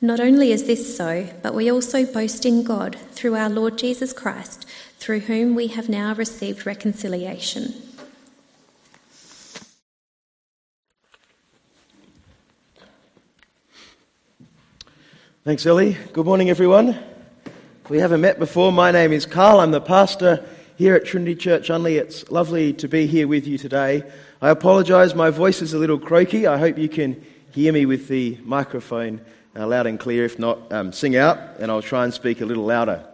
Not only is this so, but we also boast in God through our Lord Jesus Christ, through whom we have now received reconciliation. Thanks, Ellie. Good morning, everyone we haven't met before, my name is Carl. I'm the pastor here at Trinity Church Unley. It's lovely to be here with you today. I apologise, my voice is a little croaky. I hope you can hear me with the microphone uh, loud and clear. If not, um, sing out and I'll try and speak a little louder.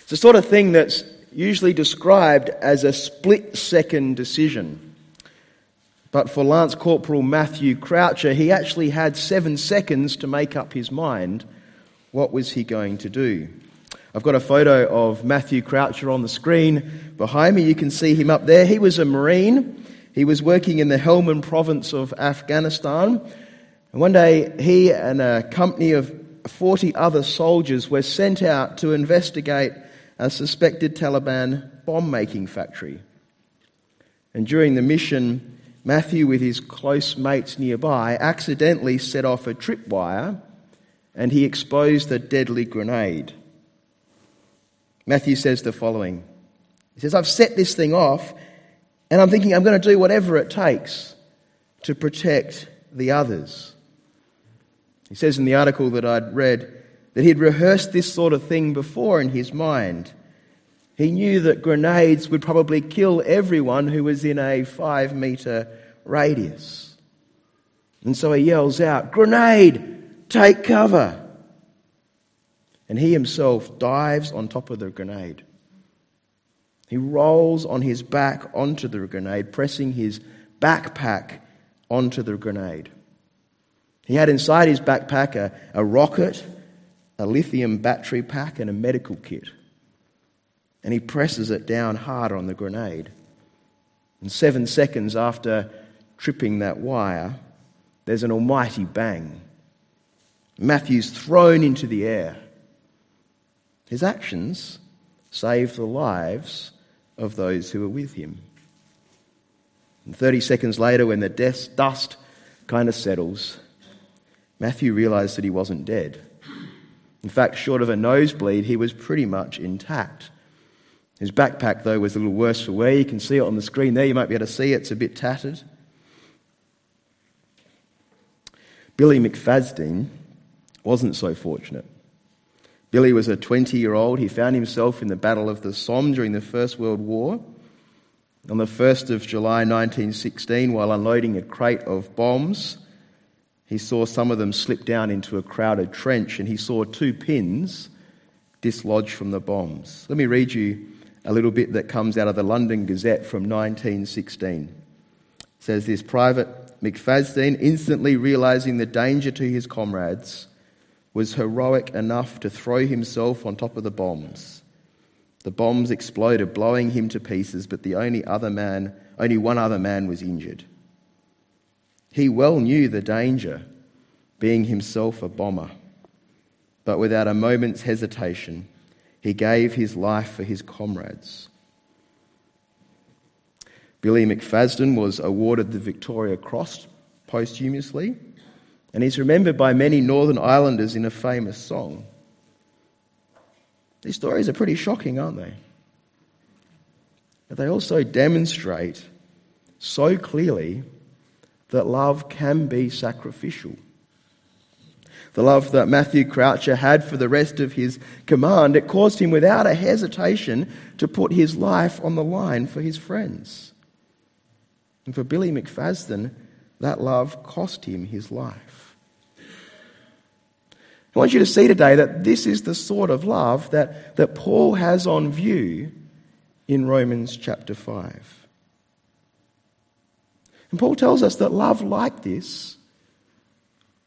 It's the sort of thing that's usually described as a split second decision. But for Lance Corporal Matthew Croucher, he actually had seven seconds to make up his mind. What was he going to do? I've got a photo of Matthew Croucher on the screen behind me. You can see him up there. He was a Marine. He was working in the Helmand province of Afghanistan. And one day, he and a company of 40 other soldiers were sent out to investigate a suspected Taliban bomb making factory. And during the mission, Matthew, with his close mates nearby, accidentally set off a tripwire and he exposed a deadly grenade. Matthew says the following He says, I've set this thing off and I'm thinking I'm going to do whatever it takes to protect the others. He says in the article that I'd read that he'd rehearsed this sort of thing before in his mind. He knew that grenades would probably kill everyone who was in a five metre radius. And so he yells out, Grenade! Take cover! And he himself dives on top of the grenade. He rolls on his back onto the grenade, pressing his backpack onto the grenade. He had inside his backpack a, a rocket, a lithium battery pack, and a medical kit and he presses it down hard on the grenade. And seven seconds after tripping that wire, there's an almighty bang. Matthew's thrown into the air. His actions save the lives of those who were with him. And 30 seconds later, when the dust kind of settles, Matthew realized that he wasn't dead. In fact, short of a nosebleed, he was pretty much intact. His backpack, though, was a little worse for wear. You can see it on the screen there. You might be able to see it. It's a bit tattered. Billy McFadzean wasn't so fortunate. Billy was a 20 year old. He found himself in the Battle of the Somme during the First World War. On the 1st of July 1916, while unloading a crate of bombs, he saw some of them slip down into a crowded trench and he saw two pins dislodged from the bombs. Let me read you a little bit that comes out of the London Gazette from 1916. It says this Private McFadzean, instantly realizing the danger to his comrades, was heroic enough to throw himself on top of the bombs. The bombs exploded, blowing him to pieces, but the only other man, only one other man was injured. He well knew the danger, being himself a bomber, but without a moment's hesitation, he gave his life for his comrades. Billy McFadzean was awarded the Victoria Cross posthumously, and he's remembered by many Northern Irelanders in a famous song. These stories are pretty shocking, aren't they? But they also demonstrate so clearly that love can be sacrificial. the love that Matthew Croucher had for the rest of his command, it caused him without a hesitation to put his life on the line for his friends. And for Billy McFadzean, that love cost him his life. I want you to see today that this is the sort of love that, that Paul has on view in Romans chapter 5. And Paul tells us that love like this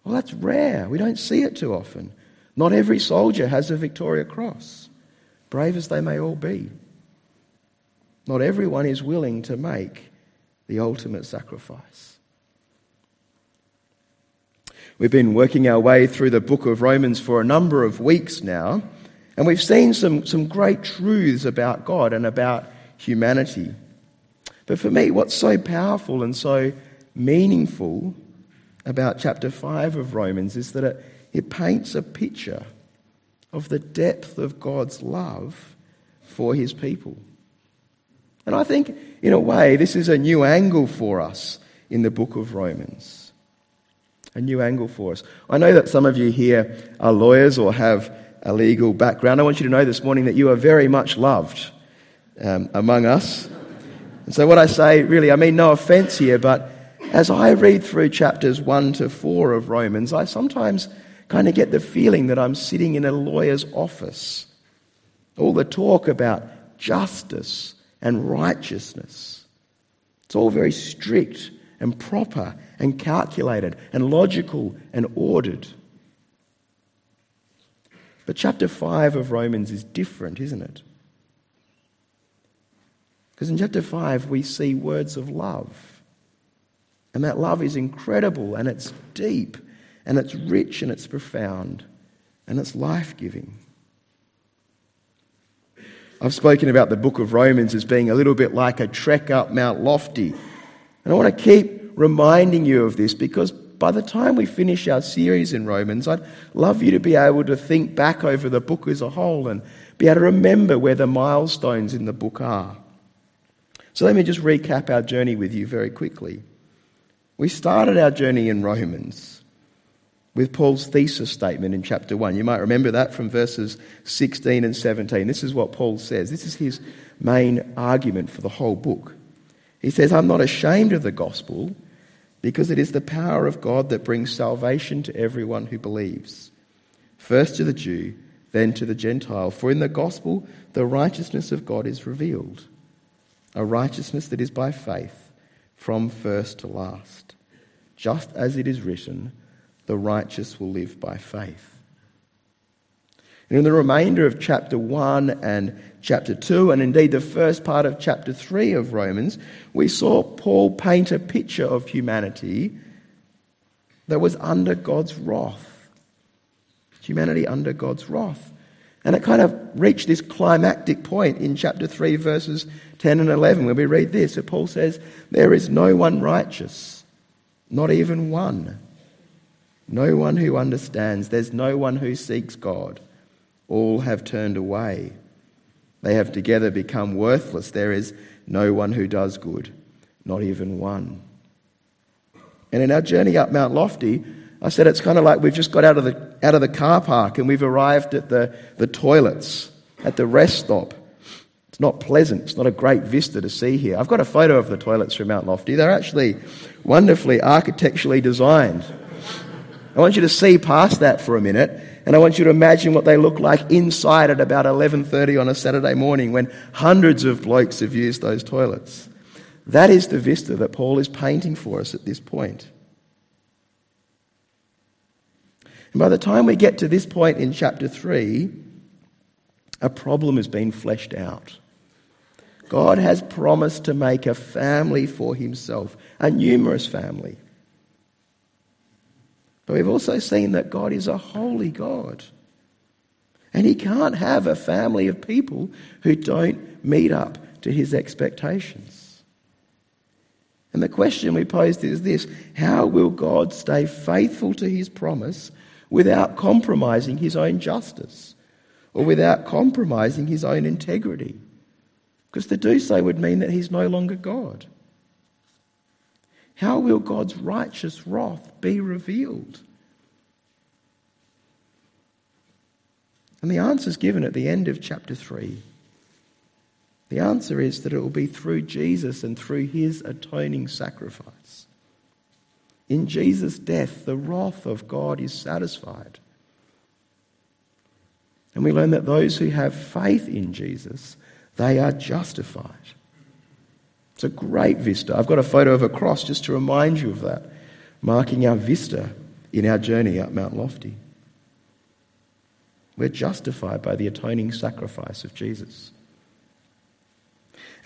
well, that's rare. We don't see it too often. Not every soldier has a Victoria Cross, brave as they may all be. Not everyone is willing to make the ultimate sacrifice. We've been working our way through the book of Romans for a number of weeks now, and we've seen some, some great truths about God and about humanity. But for me, what's so powerful and so meaningful about chapter 5 of Romans is that it, it paints a picture of the depth of God's love for his people. And I think, in a way, this is a new angle for us in the book of Romans. A new angle for us. I know that some of you here are lawyers or have a legal background. I want you to know this morning that you are very much loved um, among us. And so, what I say, really, I mean no offense here, but as I read through chapters 1 to 4 of Romans, I sometimes kind of get the feeling that I'm sitting in a lawyer's office. All the talk about justice and righteousness. It's all very strict and proper and calculated and logical and ordered. But chapter 5 of Romans is different, isn't it? Because in chapter 5, we see words of love. And that love is incredible and it's deep and it's rich and it's profound and it's life giving. I've spoken about the book of Romans as being a little bit like a trek up Mount Lofty. And I want to keep reminding you of this because by the time we finish our series in Romans, I'd love you to be able to think back over the book as a whole and be able to remember where the milestones in the book are. So let me just recap our journey with you very quickly. We started our journey in Romans with Paul's thesis statement in chapter 1. You might remember that from verses 16 and 17. This is what Paul says. This is his main argument for the whole book. He says, I'm not ashamed of the gospel because it is the power of God that brings salvation to everyone who believes. First to the Jew, then to the Gentile. For in the gospel, the righteousness of God is revealed, a righteousness that is by faith from first to last. Just as it is written, the righteous will live by faith. And in the remainder of chapter 1 and chapter 2, and indeed the first part of chapter 3 of Romans, we saw Paul paint a picture of humanity that was under God's wrath. Humanity under God's wrath. And it kind of reached this climactic point in chapter 3, verses 10 and 11, where we read this. So Paul says, There is no one righteous, not even one. No one who understands. There's no one who seeks God. All have turned away. They have together become worthless. There is no one who does good, not even one. And in our journey up Mount Lofty, I said it's kind of like we've just got out of the, out of the car park and we've arrived at the, the toilets, at the rest stop. It's not pleasant. It's not a great vista to see here. I've got a photo of the toilets from Mount Lofty. They're actually wonderfully architecturally designed. I want you to see past that for a minute and I want you to imagine what they look like inside at about 11:30 on a Saturday morning when hundreds of blokes have used those toilets. That is the vista that Paul is painting for us at this point. And by the time we get to this point in chapter 3, a problem has been fleshed out. God has promised to make a family for himself, a numerous family. But we've also seen that God is a holy God. And he can't have a family of people who don't meet up to his expectations. And the question we posed is this How will God stay faithful to his promise without compromising his own justice or without compromising his own integrity. Because to do so would mean that he's no longer God. How will God's righteous wrath be revealed? And the answer is given at the end of chapter 3. The answer is that it will be through Jesus and through his atoning sacrifice. In Jesus' death, the wrath of God is satisfied. And we learn that those who have faith in Jesus, they are justified. It's a great vista. I've got a photo of a cross just to remind you of that, marking our vista in our journey up Mount Lofty. We're justified by the atoning sacrifice of Jesus.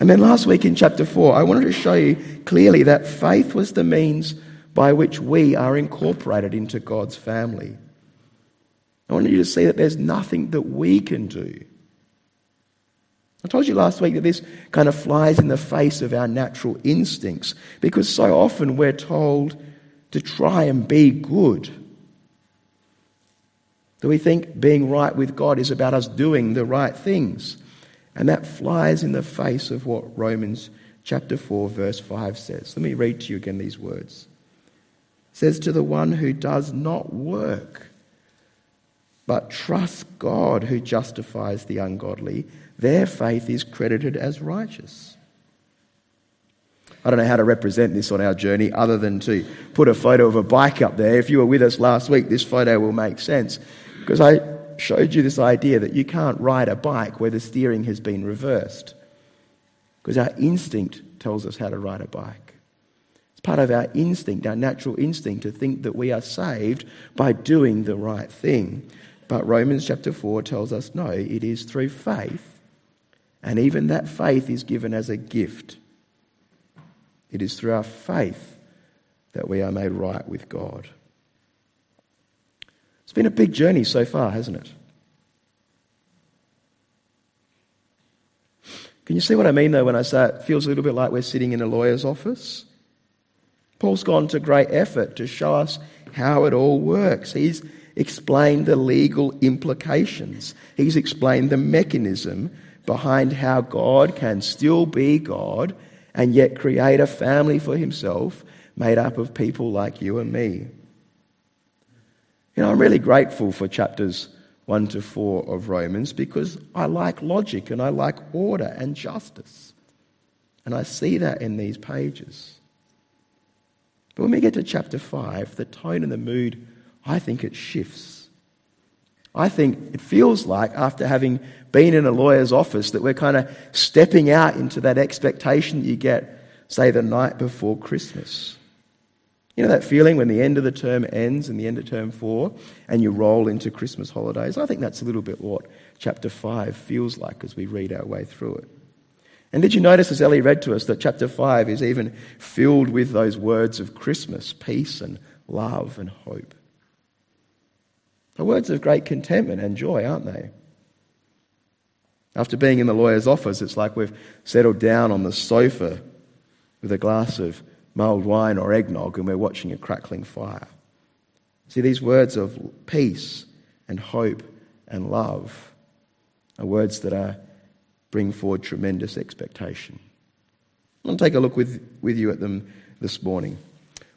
And then last week in chapter 4, I wanted to show you clearly that faith was the means by which we are incorporated into God's family. I wanted you to see that there's nothing that we can do. I told you last week that this kind of flies in the face of our natural instincts because so often we're told to try and be good. Do we think being right with God is about us doing the right things? And that flies in the face of what Romans chapter 4, verse 5 says. Let me read to you again these words. It says, To the one who does not work, but trusts God who justifies the ungodly, their faith is credited as righteous. I don't know how to represent this on our journey other than to put a photo of a bike up there. If you were with us last week, this photo will make sense. Because I showed you this idea that you can't ride a bike where the steering has been reversed. Because our instinct tells us how to ride a bike. It's part of our instinct, our natural instinct, to think that we are saved by doing the right thing. But Romans chapter 4 tells us no, it is through faith. And even that faith is given as a gift. It is through our faith that we are made right with God. It's been a big journey so far, hasn't it? Can you see what I mean, though, when I say it feels a little bit like we're sitting in a lawyer's office? Paul's gone to great effort to show us how it all works. He's explained the legal implications, he's explained the mechanism behind how God can still be God and yet create a family for himself made up of people like you and me. You know, I'm really grateful for chapters 1 to 4 of Romans because I like logic and I like order and justice. And I see that in these pages. But when we get to chapter 5, the tone and the mood, I think it shifts. I think it feels like, after having been in a lawyer's office, that we're kind of stepping out into that expectation that you get, say, the night before Christmas. You know that feeling when the end of the term ends and the end of term four and you roll into Christmas holidays? I think that's a little bit what chapter five feels like as we read our way through it. And did you notice as Ellie read to us that chapter five is even filled with those words of Christmas, peace and love and hope? The words of great contentment and joy, aren't they? After being in the lawyer's office, it's like we've settled down on the sofa with a glass of mulled wine or eggnog and we're watching a crackling fire. See, these words of peace and hope and love are words that are, bring forward tremendous expectation. I want to take a look with, with you at them this morning.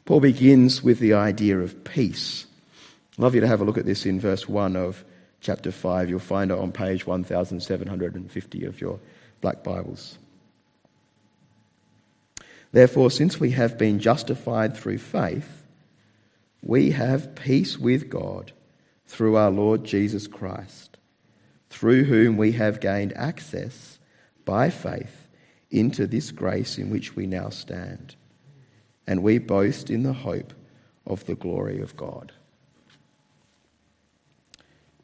Paul begins with the idea of peace. I'd love you to have a look at this in verse 1 of chapter 5. You'll find it on page 1750 of your black Bibles. Therefore, since we have been justified through faith, we have peace with God through our Lord Jesus Christ, through whom we have gained access by faith into this grace in which we now stand. And we boast in the hope of the glory of God.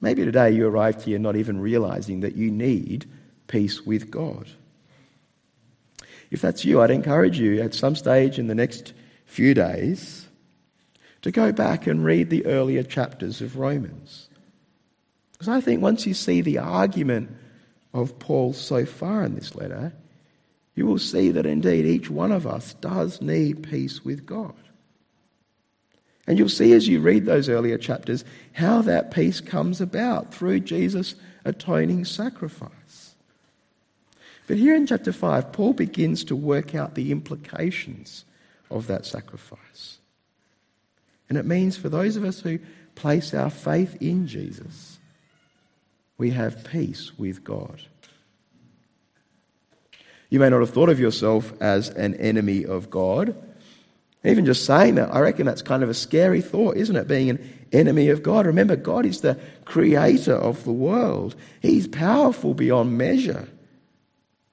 Maybe today you arrived here not even realizing that you need peace with God. If that's you, I'd encourage you at some stage in the next few days to go back and read the earlier chapters of Romans. Because I think once you see the argument of Paul so far in this letter, you will see that indeed each one of us does need peace with God. And you'll see as you read those earlier chapters how that peace comes about through Jesus' atoning sacrifice. But here in chapter 5, Paul begins to work out the implications of that sacrifice. And it means for those of us who place our faith in Jesus, we have peace with God. You may not have thought of yourself as an enemy of God. Even just saying that, I reckon that's kind of a scary thought, isn't it? Being an enemy of God. Remember, God is the creator of the world, He's powerful beyond measure.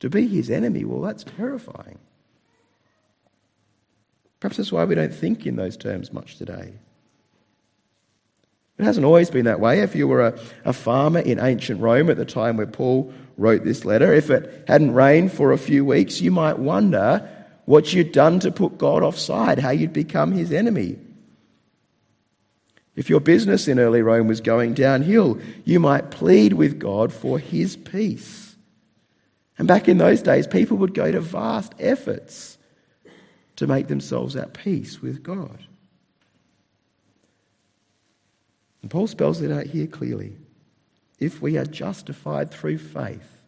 To be His enemy, well, that's terrifying. Perhaps that's why we don't think in those terms much today. It hasn't always been that way. If you were a, a, farmer in ancient Rome at the time where Paul wrote this letter, if it hadn't rained for a few weeks, you might wonder what you'd done to put God offside, how you'd become his enemy. If your business in early Rome was going downhill, you might plead with God for his peace. And back in those days, people would go to vast efforts to make themselves at peace with God. And Paul spells it out here clearly. If we are justified through faith,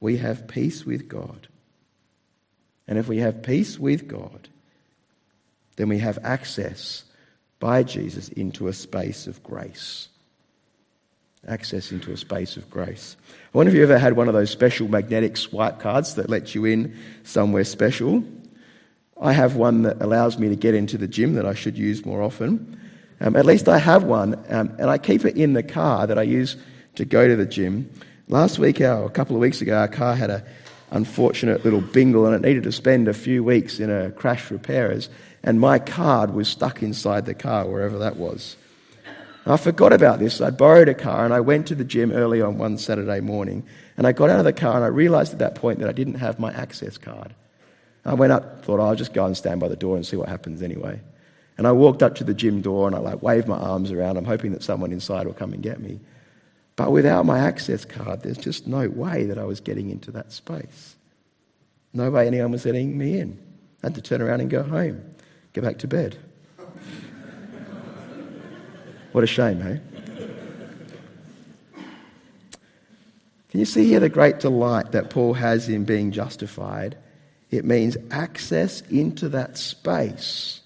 we have peace with God. And if we have peace with God, then we have access by Jesus into a space of grace. Access into a space of grace. I wonder if you ever had one of those special magnetic swipe cards that lets you in somewhere special. I have one that allows me to get into the gym that I should use more often. Um, at least I have one, um, and I keep it in the car that I use to go to the gym. Last week, or a couple of weeks ago, our car had a unfortunate little bingle and it needed to spend a few weeks in a crash repairers, and my card was stuck inside the car, wherever that was. I forgot about this. I borrowed a car and I went to the gym early on one Saturday morning, and I got out of the car and I realized at that point that I didn't have my access card. I went up, thought, I'll just go and stand by the door and see what happens anyway. And I walked up to the gym door and I like waved my arms around. I'm hoping that someone inside will come and get me. But without my access card, there's just no way that I was getting into that space. No way anyone was letting me in. I had to turn around and go home, go back to bed. what a shame, hey? Can you see here the great delight that Paul has in being justified? It means access into that space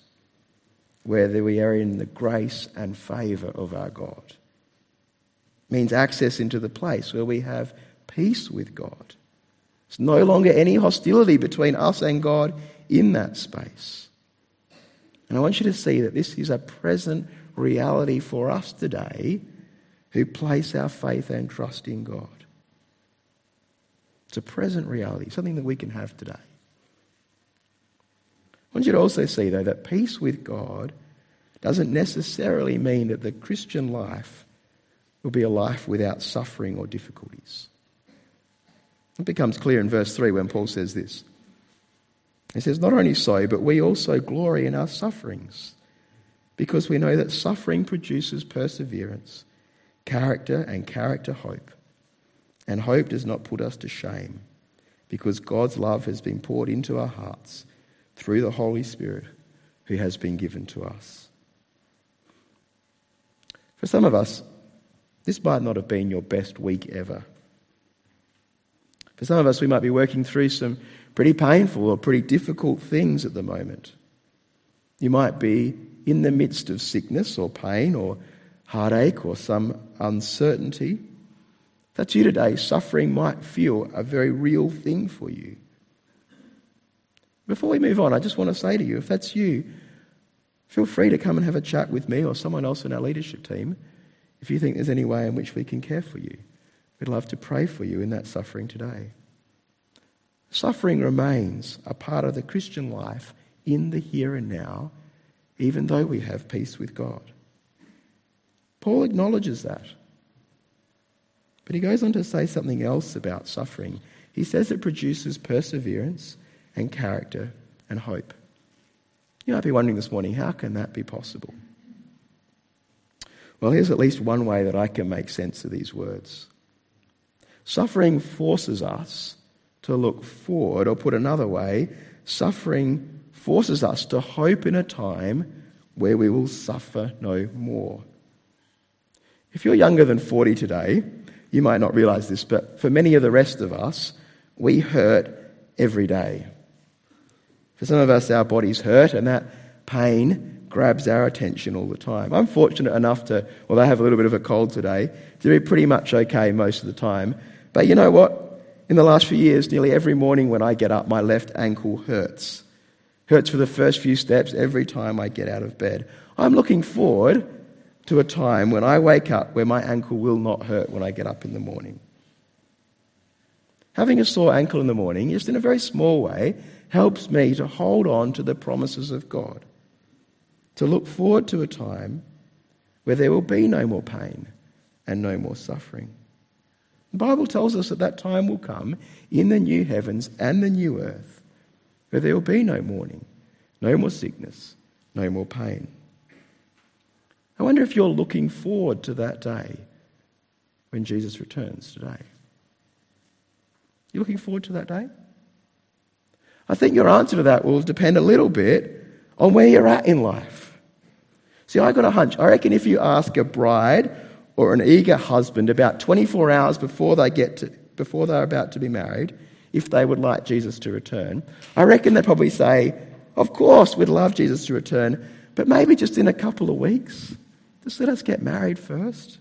where we are in the grace and favour of our God. Means access into the place where we have peace with God. It's no longer any hostility between us and God in that space. And I want you to see that this is a present reality for us today who place our faith and trust in God. It's a present reality, something that we can have today. I want you to also see, though, that peace with God doesn't necessarily mean that the Christian life will be a life without suffering or difficulties. It becomes clear in verse 3 when Paul says this. He says, Not only so, but we also glory in our sufferings, because we know that suffering produces perseverance, character, and character hope. And hope does not put us to shame, because God's love has been poured into our hearts through the Holy Spirit who has been given to us. For some of us, this might not have been your best week ever. For some of us, we might be working through some pretty painful or pretty difficult things at the moment. You might be in the midst of sickness or pain or heartache or some uncertainty. If that's you today, suffering might feel a very real thing for you. Before we move on, I just want to say to you if that's you, feel free to come and have a chat with me or someone else in our leadership team if you think there's any way in which we can care for you. We'd love to pray for you in that suffering today. Suffering remains a part of the Christian life in the here and now, even though we have peace with God. Paul acknowledges that. But he goes on to say something else about suffering. He says it produces perseverance and character and hope. You might be wondering this morning, how can that be possible? Well, here's at least one way that I can make sense of these words. Suffering forces us to look forward, or put another way, suffering forces us to hope in a time where we will suffer no more. If you're younger than 40 today, you might not realize this, but for many of the rest of us, we hurt every day. For some of us, our bodies hurt, and that pain grabs our attention all the time. I'm fortunate enough to, well, I have a little bit of a cold today, to be pretty much okay most of the time. But you know what? In the last few years, nearly every morning when I get up, my left ankle hurts. Hurts for the first few steps every time I get out of bed. I'm looking forward to a time when I wake up where my ankle will not hurt when I get up in the morning. Having a sore ankle in the morning, just in a very small way, helps me to hold on to the promises of God, to look forward to a time where there will be no more pain and no more suffering. The Bible tells us that that time will come in the new heavens and the new earth, where there will be no mourning, no more sickness, no more pain. I wonder if you're looking forward to that day when Jesus returns today. You looking forward to that day? I think your answer to that will depend a little bit on where you're at in life. See, I got a hunch. I reckon if you ask a bride or an eager husband about 24 hours before they get to, before they're about to be married, if they would like Jesus to return, I reckon they'd probably say, Of course, we'd love Jesus to return, but maybe just in a couple of weeks. Just let us get married first.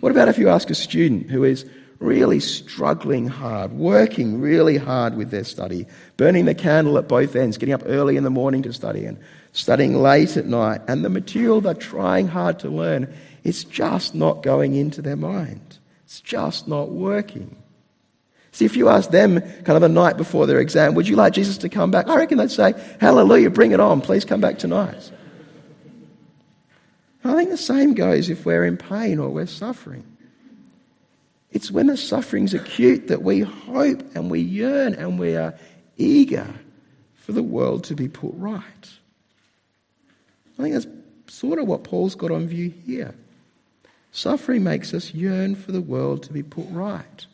What about if you ask a student who is really struggling hard, working really hard with their study, burning the candle at both ends, getting up early in the morning to study and studying late at night, and the material they're trying hard to learn, it's just not going into their mind. It's just not working. See, if you ask them kind of the night before their exam, would you like Jesus to come back? I reckon they'd say, Hallelujah, bring it on. Please come back tonight. I think the same goes if we're in pain or we're suffering. It's when the suffering's acute that we hope and we yearn and we are eager for the world to be put right. I think that's sort of what Paul's got on view here. Suffering makes us yearn for the world to be put right,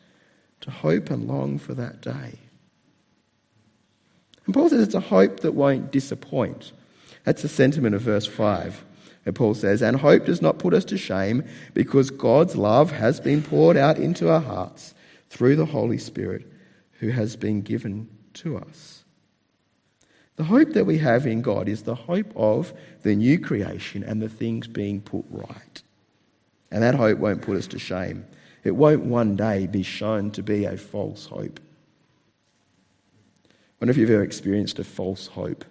to hope and long for that day. And Paul says it's a hope that won't disappoint. That's the sentiment of verse 5. And Paul says, And hope does not put us to shame because God's love has been poured out into our hearts through the Holy Spirit who has been given to us. The hope that we have in God is the hope of the new creation and the things being put right. And that hope won't put us to shame. It won't one day be shown to be a false hope. I wonder if you've ever experienced a false hope.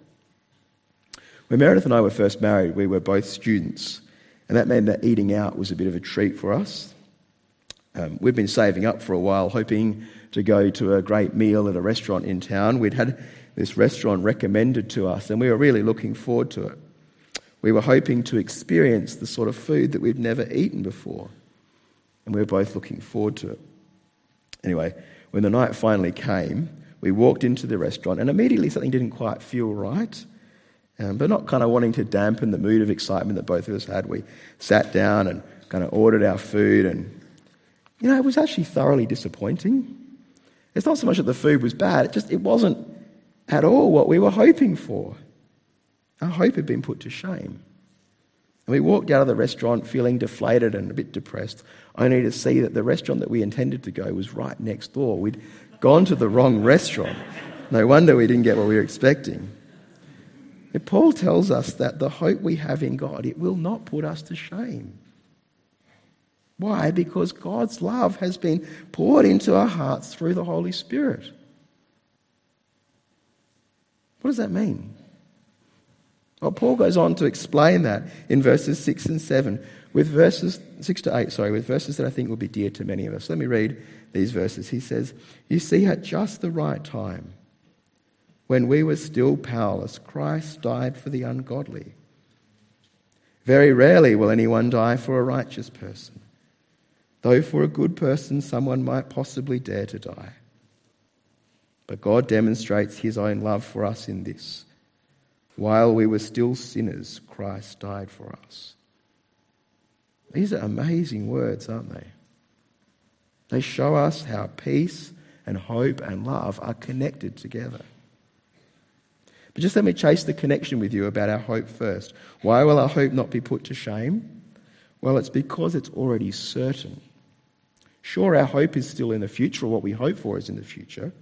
When Meredith and I were first married, we were both students, and that meant that eating out was a bit of a treat for us. Um, we'd been saving up for a while, hoping to go to a great meal at a restaurant in town. We'd had this restaurant recommended to us, and we were really looking forward to it. We were hoping to experience the sort of food that we'd never eaten before, and we were both looking forward to it. Anyway, when the night finally came, we walked into the restaurant, and immediately something didn't quite feel right. Um, but not kind of wanting to dampen the mood of excitement that both of us had. We sat down and kind of ordered our food, and you know, it was actually thoroughly disappointing. It's not so much that the food was bad, it just it wasn't at all what we were hoping for. Our hope had been put to shame. And we walked out of the restaurant feeling deflated and a bit depressed, only to see that the restaurant that we intended to go was right next door. We'd gone to the wrong restaurant. No wonder we didn't get what we were expecting. Paul tells us that the hope we have in God, it will not put us to shame. Why? Because God's love has been poured into our hearts through the Holy Spirit. What does that mean? Well, Paul goes on to explain that in verses 6 and 7, with verses 6 to 8, sorry, with verses that I think will be dear to many of us. Let me read these verses. He says, You see, at just the right time, when we were still powerless, Christ died for the ungodly. Very rarely will anyone die for a righteous person, though for a good person someone might possibly dare to die. But God demonstrates his own love for us in this. While we were still sinners, Christ died for us. These are amazing words, aren't they? They show us how peace and hope and love are connected together. But just let me chase the connection with you about our hope first. Why will our hope not be put to shame? Well, it's because it's already certain. Sure, our hope is still in the future, or what we hope for is in the future.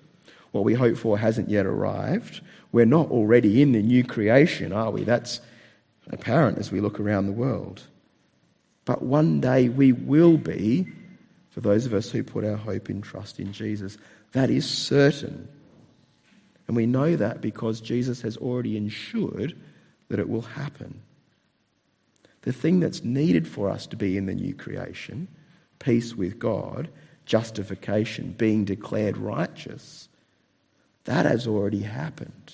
what we hope for hasn't yet arrived. We're not already in the new creation, are we? That's apparent as we look around the world. But one day we will be, for those of us who put our hope and trust in Jesus. That is certain. And we know that because Jesus has already ensured that it will happen. The thing that's needed for us to be in the new creation, peace with God, justification, being declared righteous, that has already happened.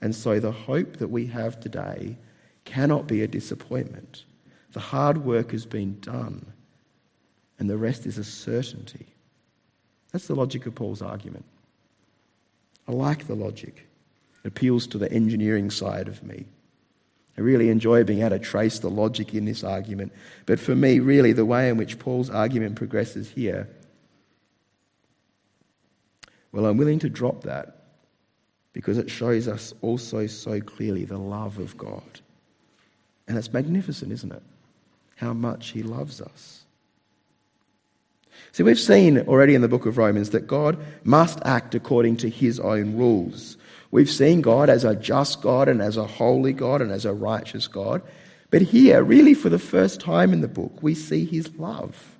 And so the hope that we have today cannot be a disappointment. The hard work has been done, and the rest is a certainty. That's the logic of Paul's argument. I like the logic. It appeals to the engineering side of me. I really enjoy being able to trace the logic in this argument. But for me, really, the way in which Paul's argument progresses here, well, I'm willing to drop that because it shows us also so clearly the love of God. And it's magnificent, isn't it? How much He loves us. See, we've seen already in the book of Romans that God must act according to His own rules. We've seen God as a just God and as a holy God and as a righteous God. But here, really for the first time in the book, we see His love.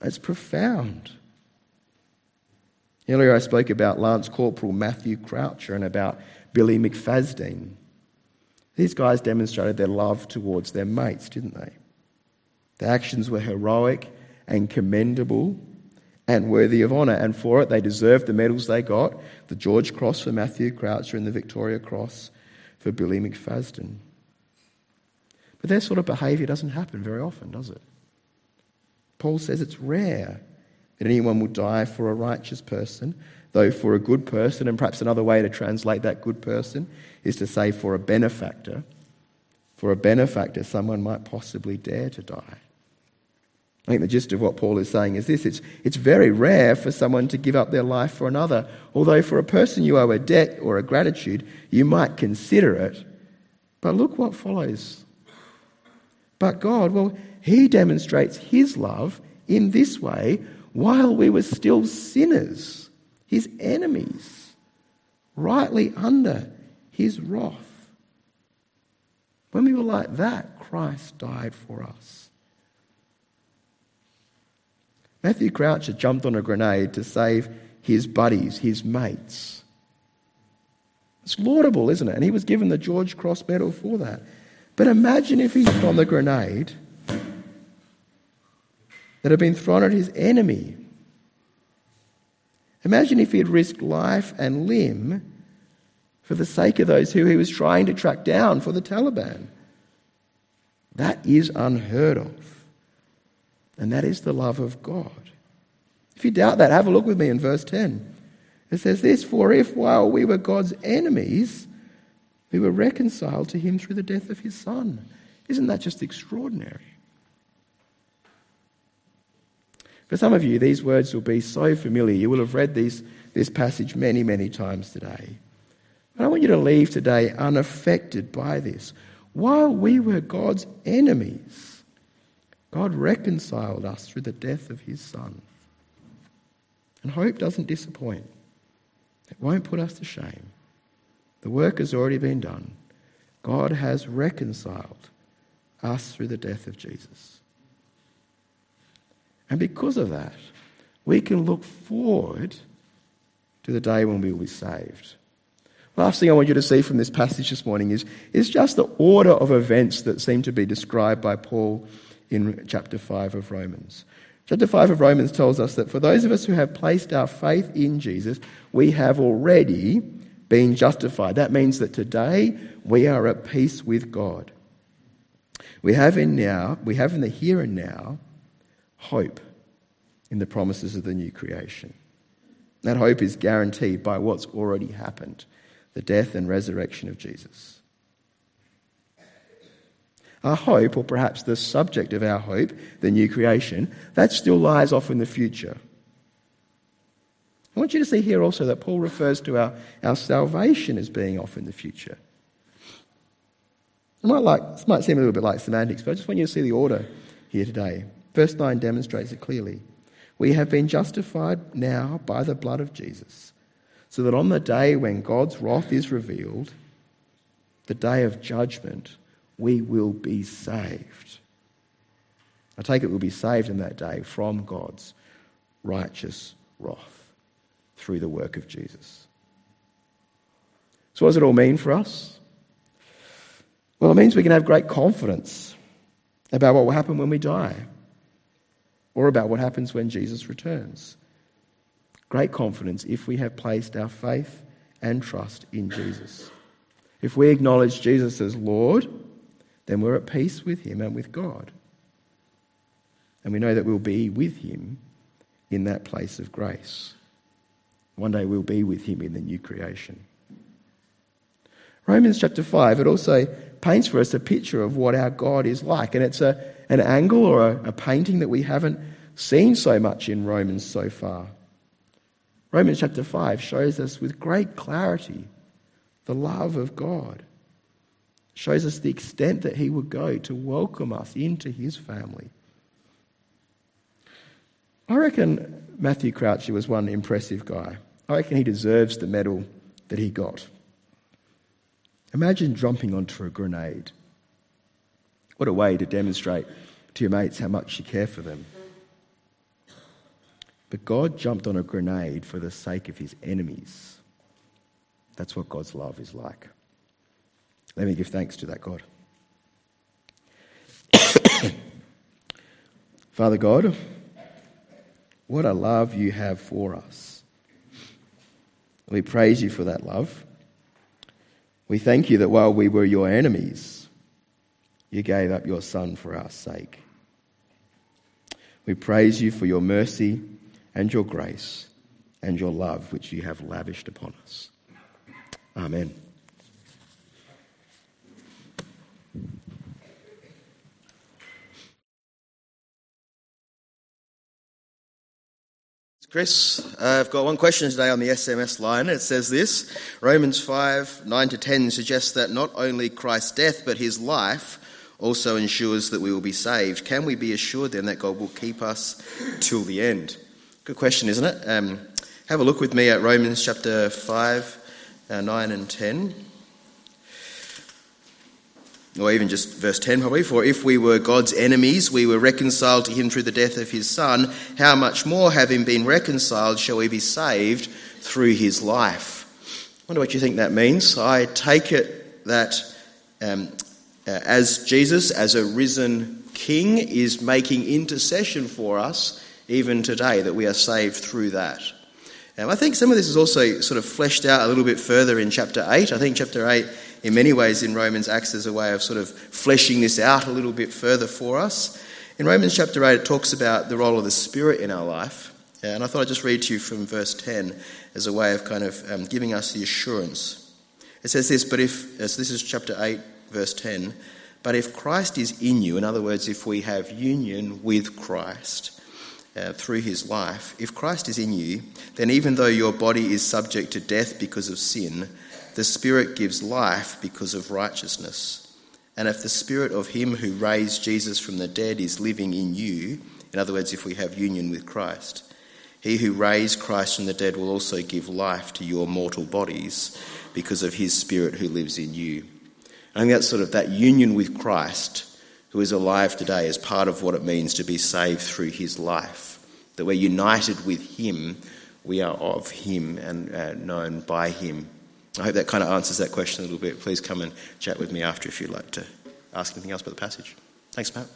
It's profound. Earlier, I spoke about Lance Corporal Matthew Croucher and about Billy McFadzean. These guys demonstrated their love towards their mates, didn't they? Their actions were heroic and commendable and worthy of honour, and for it they deserved the medals they got the George Cross for Matthew Croucher and the Victoria Cross for Billy McFadzean. But their sort of behaviour doesn't happen very often, does it? Paul says it's rare that anyone will die for a righteous person, though for a good person, and perhaps another way to translate that good person is to say for a benefactor. For a benefactor, someone might possibly dare to die. I think the gist of what Paul is saying is this it's, it's very rare for someone to give up their life for another, although for a person you owe a debt or a gratitude, you might consider it. But look what follows. But God, well, He demonstrates His love in this way while we were still sinners, His enemies, rightly under His wrath. When we were like that, Christ died for us. Matthew Croucher jumped on a grenade to save his buddies, his mates. It's laudable, isn't it? And he was given the George Cross Medal for that. But imagine if he'd thrown the grenade that had been thrown at his enemy. Imagine if he had risked life and limb for the sake of those who he was trying to track down for the Taliban. That is unheard of. And that is the love of God. If you doubt that, have a look with me in verse 10. It says this For if while we were God's enemies, we were reconciled to him through the death of his Son. Isn't that just extraordinary? For some of you, these words will be so familiar. You will have read these, this passage many, many times today. But I want you to leave today unaffected by this. While we were God's enemies, God reconciled us through the death of his Son. And hope doesn't disappoint, it won't put us to shame. The work has already been done. God has reconciled us through the death of Jesus. And because of that, we can look forward to the day when we will be saved. Last thing I want you to see from this passage this morning is, is just the order of events that seem to be described by Paul in chapter 5 of Romans. Chapter 5 of Romans tells us that for those of us who have placed our faith in Jesus, we have already been justified. That means that today we are at peace with God. We have in now, we have in the here and now, hope in the promises of the new creation. That hope is guaranteed by what's already happened the death and resurrection of Jesus. Our hope, or perhaps the subject of our hope, the new creation, that still lies off in the future. I want you to see here also that Paul refers to our, our salvation as being off in the future. It might like, might seem a little bit like semantics, but I just want you to see the order here today. Verse 9 demonstrates it clearly. We have been justified now by the blood of Jesus, so that on the day when God's wrath is revealed, the day of judgment, we will be saved. I take it we'll be saved in that day from God's righteous wrath through the work of Jesus. So, what does it all mean for us? Well, it means we can have great confidence about what will happen when we die or about what happens when Jesus returns. Great confidence if we have placed our faith and trust in Jesus. If we acknowledge Jesus as Lord, then we're at peace with Him and with God. And we know that we'll be with Him in that place of grace. One day we'll be with Him in the new creation. Romans chapter 5, it also paints for us a picture of what our God is like. And it's a, an angle or a, a painting that we haven't seen so much in Romans so far. Romans chapter 5 shows us with great clarity the love of God. Shows us the extent that He would go to welcome us into His family. I reckon Matthew Croucher was one impressive guy. I reckon he deserves the medal that he got. Imagine jumping onto a grenade. What a way to demonstrate to your mates how much you care for them. But God jumped on a grenade for the sake of his enemies. That's what God's love is like. Let me give thanks to that God. Father God, what a love you have for us. We praise you for that love. We thank you that while we were your enemies, you gave up your Son for our sake. We praise you for your mercy and your grace and your love, which you have lavished upon us. Amen. Chris, uh, I've got one question today on the SMS line. It says this Romans 5 9 to 10 suggests that not only Christ's death, but his life also ensures that we will be saved. Can we be assured then that God will keep us till the end? Good question, isn't it? Um, have a look with me at Romans chapter 5, uh, 9 and 10 or even just verse 10 probably, for if we were God's enemies, we were reconciled to him through the death of his Son, how much more, having been reconciled, shall we be saved through his life? I wonder what you think that means. I take it that um, uh, as Jesus, as a risen King, is making intercession for us even today, that we are saved through that. Um, I think some of this is also sort of fleshed out a little bit further in chapter 8. I think chapter 8 in many ways in Romans acts as a way of sort of fleshing this out a little bit further for us. In Romans chapter 8, it talks about the role of the Spirit in our life. And I thought I'd just read to you from verse 10 as a way of kind of um, giving us the assurance. It says this, but if, so this is chapter 8, verse 10, but if Christ is in you, in other words, if we have union with Christ uh, through his life, if Christ is in you, then even though your body is subject to death because of sin, the Spirit gives life because of righteousness. And if the Spirit of Him who raised Jesus from the dead is living in you, in other words, if we have union with Christ, He who raised Christ from the dead will also give life to your mortal bodies because of His Spirit who lives in you. I think that's sort of that union with Christ, who is alive today, is part of what it means to be saved through His life. That we're united with Him, we are of Him and uh, known by Him. I hope that kind of answers that question a little bit. Please come and chat with me after if you'd like to ask anything else about the passage. Thanks, Matt.